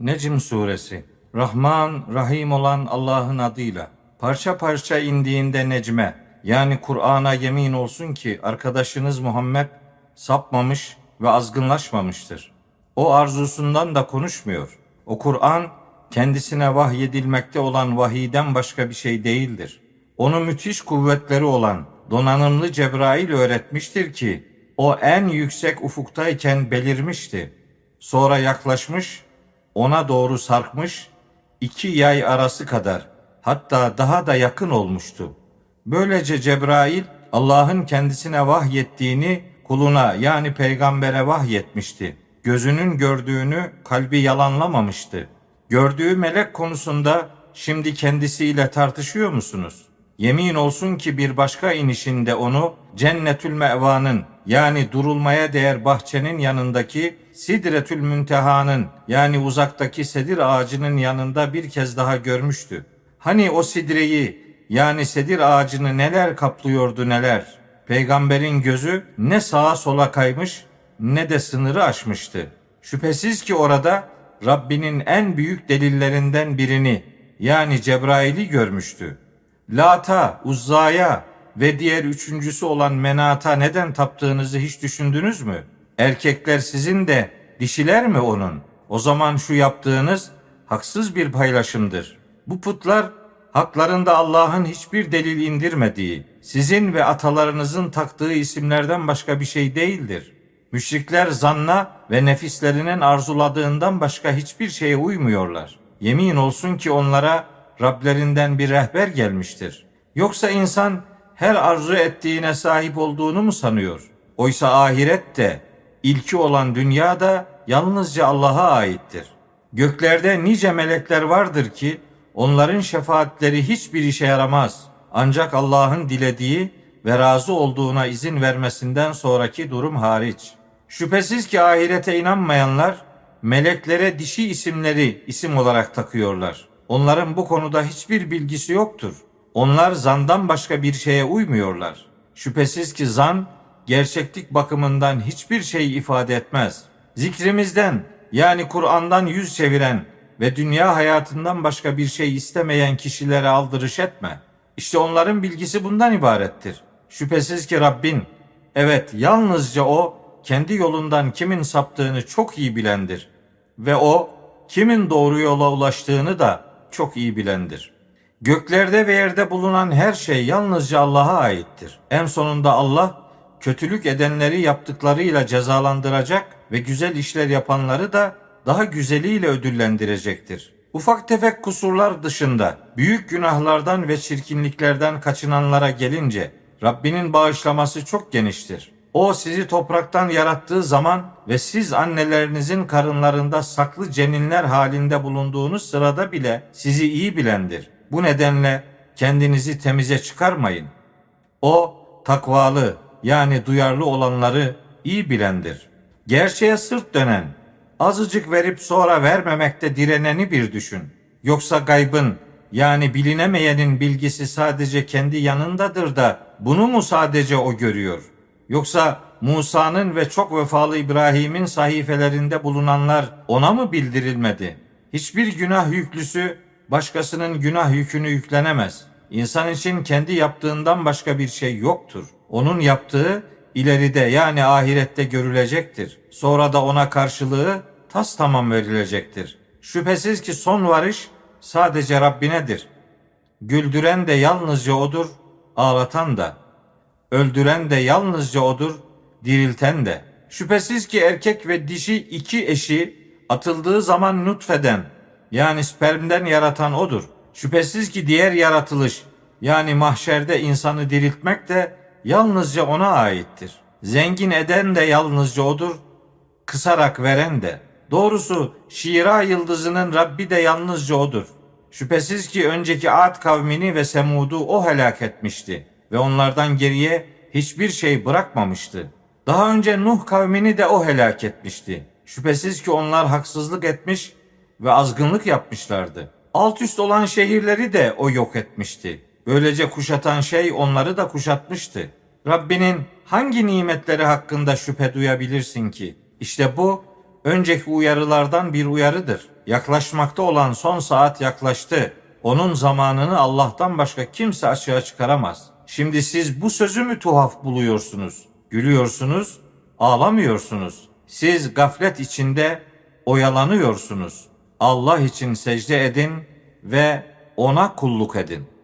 Necm suresi Rahman, Rahim olan Allah'ın adıyla parça parça indiğinde Necme yani Kur'an'a yemin olsun ki arkadaşınız Muhammed sapmamış ve azgınlaşmamıştır. O arzusundan da konuşmuyor. O Kur'an kendisine vahyedilmekte olan vahiyden başka bir şey değildir. Onu müthiş kuvvetleri olan donanımlı Cebrail öğretmiştir ki o en yüksek ufuktayken belirmişti. Sonra yaklaşmış ona doğru sarkmış, iki yay arası kadar hatta daha da yakın olmuştu. Böylece Cebrail Allah'ın kendisine vahyettiğini kuluna yani peygambere vahyetmişti. Gözünün gördüğünü kalbi yalanlamamıştı. Gördüğü melek konusunda şimdi kendisiyle tartışıyor musunuz? Yemin olsun ki bir başka inişinde onu Cennetül Mevanın yani durulmaya değer bahçenin yanındaki Sidretül Münteha'nın yani uzaktaki sedir ağacının yanında bir kez daha görmüştü. Hani o sidreyi yani sedir ağacını neler kaplıyordu neler. Peygamberin gözü ne sağa sola kaymış ne de sınırı aşmıştı. Şüphesiz ki orada Rabbinin en büyük delillerinden birini yani Cebrail'i görmüştü. Lata, Uzza'ya ve diğer üçüncüsü olan Menat'a neden taptığınızı hiç düşündünüz mü? Erkekler sizin de dişiler mi onun? O zaman şu yaptığınız haksız bir paylaşımdır. Bu putlar haklarında Allah'ın hiçbir delil indirmediği, sizin ve atalarınızın taktığı isimlerden başka bir şey değildir. Müşrikler zanna ve nefislerinin arzuladığından başka hiçbir şeye uymuyorlar. Yemin olsun ki onlara Rablerinden bir rehber gelmiştir. Yoksa insan her arzu ettiğine sahip olduğunu mu sanıyor? Oysa ahiret de, ilki olan dünya da yalnızca Allah'a aittir. Göklerde nice melekler vardır ki onların şefaatleri hiçbir işe yaramaz. Ancak Allah'ın dilediği ve razı olduğuna izin vermesinden sonraki durum hariç. Şüphesiz ki ahirete inanmayanlar meleklere dişi isimleri isim olarak takıyorlar. Onların bu konuda hiçbir bilgisi yoktur. Onlar zandan başka bir şeye uymuyorlar. Şüphesiz ki zan gerçeklik bakımından hiçbir şey ifade etmez. Zikrimizden yani Kur'an'dan yüz çeviren ve dünya hayatından başka bir şey istemeyen kişilere aldırış etme. İşte onların bilgisi bundan ibarettir. Şüphesiz ki Rabbin, evet yalnızca O, kendi yolundan kimin saptığını çok iyi bilendir. Ve O, kimin doğru yola ulaştığını da çok iyi bilendir. Göklerde ve yerde bulunan her şey yalnızca Allah'a aittir. En sonunda Allah, kötülük edenleri yaptıklarıyla cezalandıracak ve güzel işler yapanları da daha güzeliyle ödüllendirecektir. Ufak tefek kusurlar dışında büyük günahlardan ve çirkinliklerden kaçınanlara gelince Rabbinin bağışlaması çok geniştir. O sizi topraktan yarattığı zaman ve siz annelerinizin karınlarında saklı ceninler halinde bulunduğunuz sırada bile sizi iyi bilendir. Bu nedenle kendinizi temize çıkarmayın. O takvalı yani duyarlı olanları iyi bilendir. Gerçeğe sırt dönen, azıcık verip sonra vermemekte direneni bir düşün. Yoksa gaybın yani bilinemeyenin bilgisi sadece kendi yanındadır da bunu mu sadece o görüyor? Yoksa Musa'nın ve çok vefalı İbrahim'in sahifelerinde bulunanlar ona mı bildirilmedi? Hiçbir günah yüklüsü başkasının günah yükünü yüklenemez. İnsan için kendi yaptığından başka bir şey yoktur. Onun yaptığı ileride yani ahirette görülecektir. Sonra da ona karşılığı tas tamam verilecektir. Şüphesiz ki son varış sadece Rabbinedir. Güldüren de yalnızca odur, ağlatan da. Öldüren de yalnızca odur, dirilten de. Şüphesiz ki erkek ve dişi iki eşi atıldığı zaman nutfeden yani spermden yaratan odur. Şüphesiz ki diğer yaratılış yani mahşerde insanı diriltmek de yalnızca ona aittir. Zengin eden de yalnızca odur, kısarak veren de. Doğrusu Şira yıldızının Rabbi de yalnızca odur. Şüphesiz ki önceki Ad kavmini ve Semud'u o helak etmişti ve onlardan geriye hiçbir şey bırakmamıştı. Daha önce Nuh kavmini de o helak etmişti. Şüphesiz ki onlar haksızlık etmiş ve azgınlık yapmışlardı. Alt üst olan şehirleri de o yok etmişti. Böylece kuşatan şey onları da kuşatmıştı. Rabbinin hangi nimetleri hakkında şüphe duyabilirsin ki? İşte bu önceki uyarılardan bir uyarıdır. Yaklaşmakta olan son saat yaklaştı. Onun zamanını Allah'tan başka kimse açığa çıkaramaz. Şimdi siz bu sözü mü tuhaf buluyorsunuz? Gülüyorsunuz, ağlamıyorsunuz. Siz gaflet içinde oyalanıyorsunuz. Allah için secde edin ve ona kulluk edin.''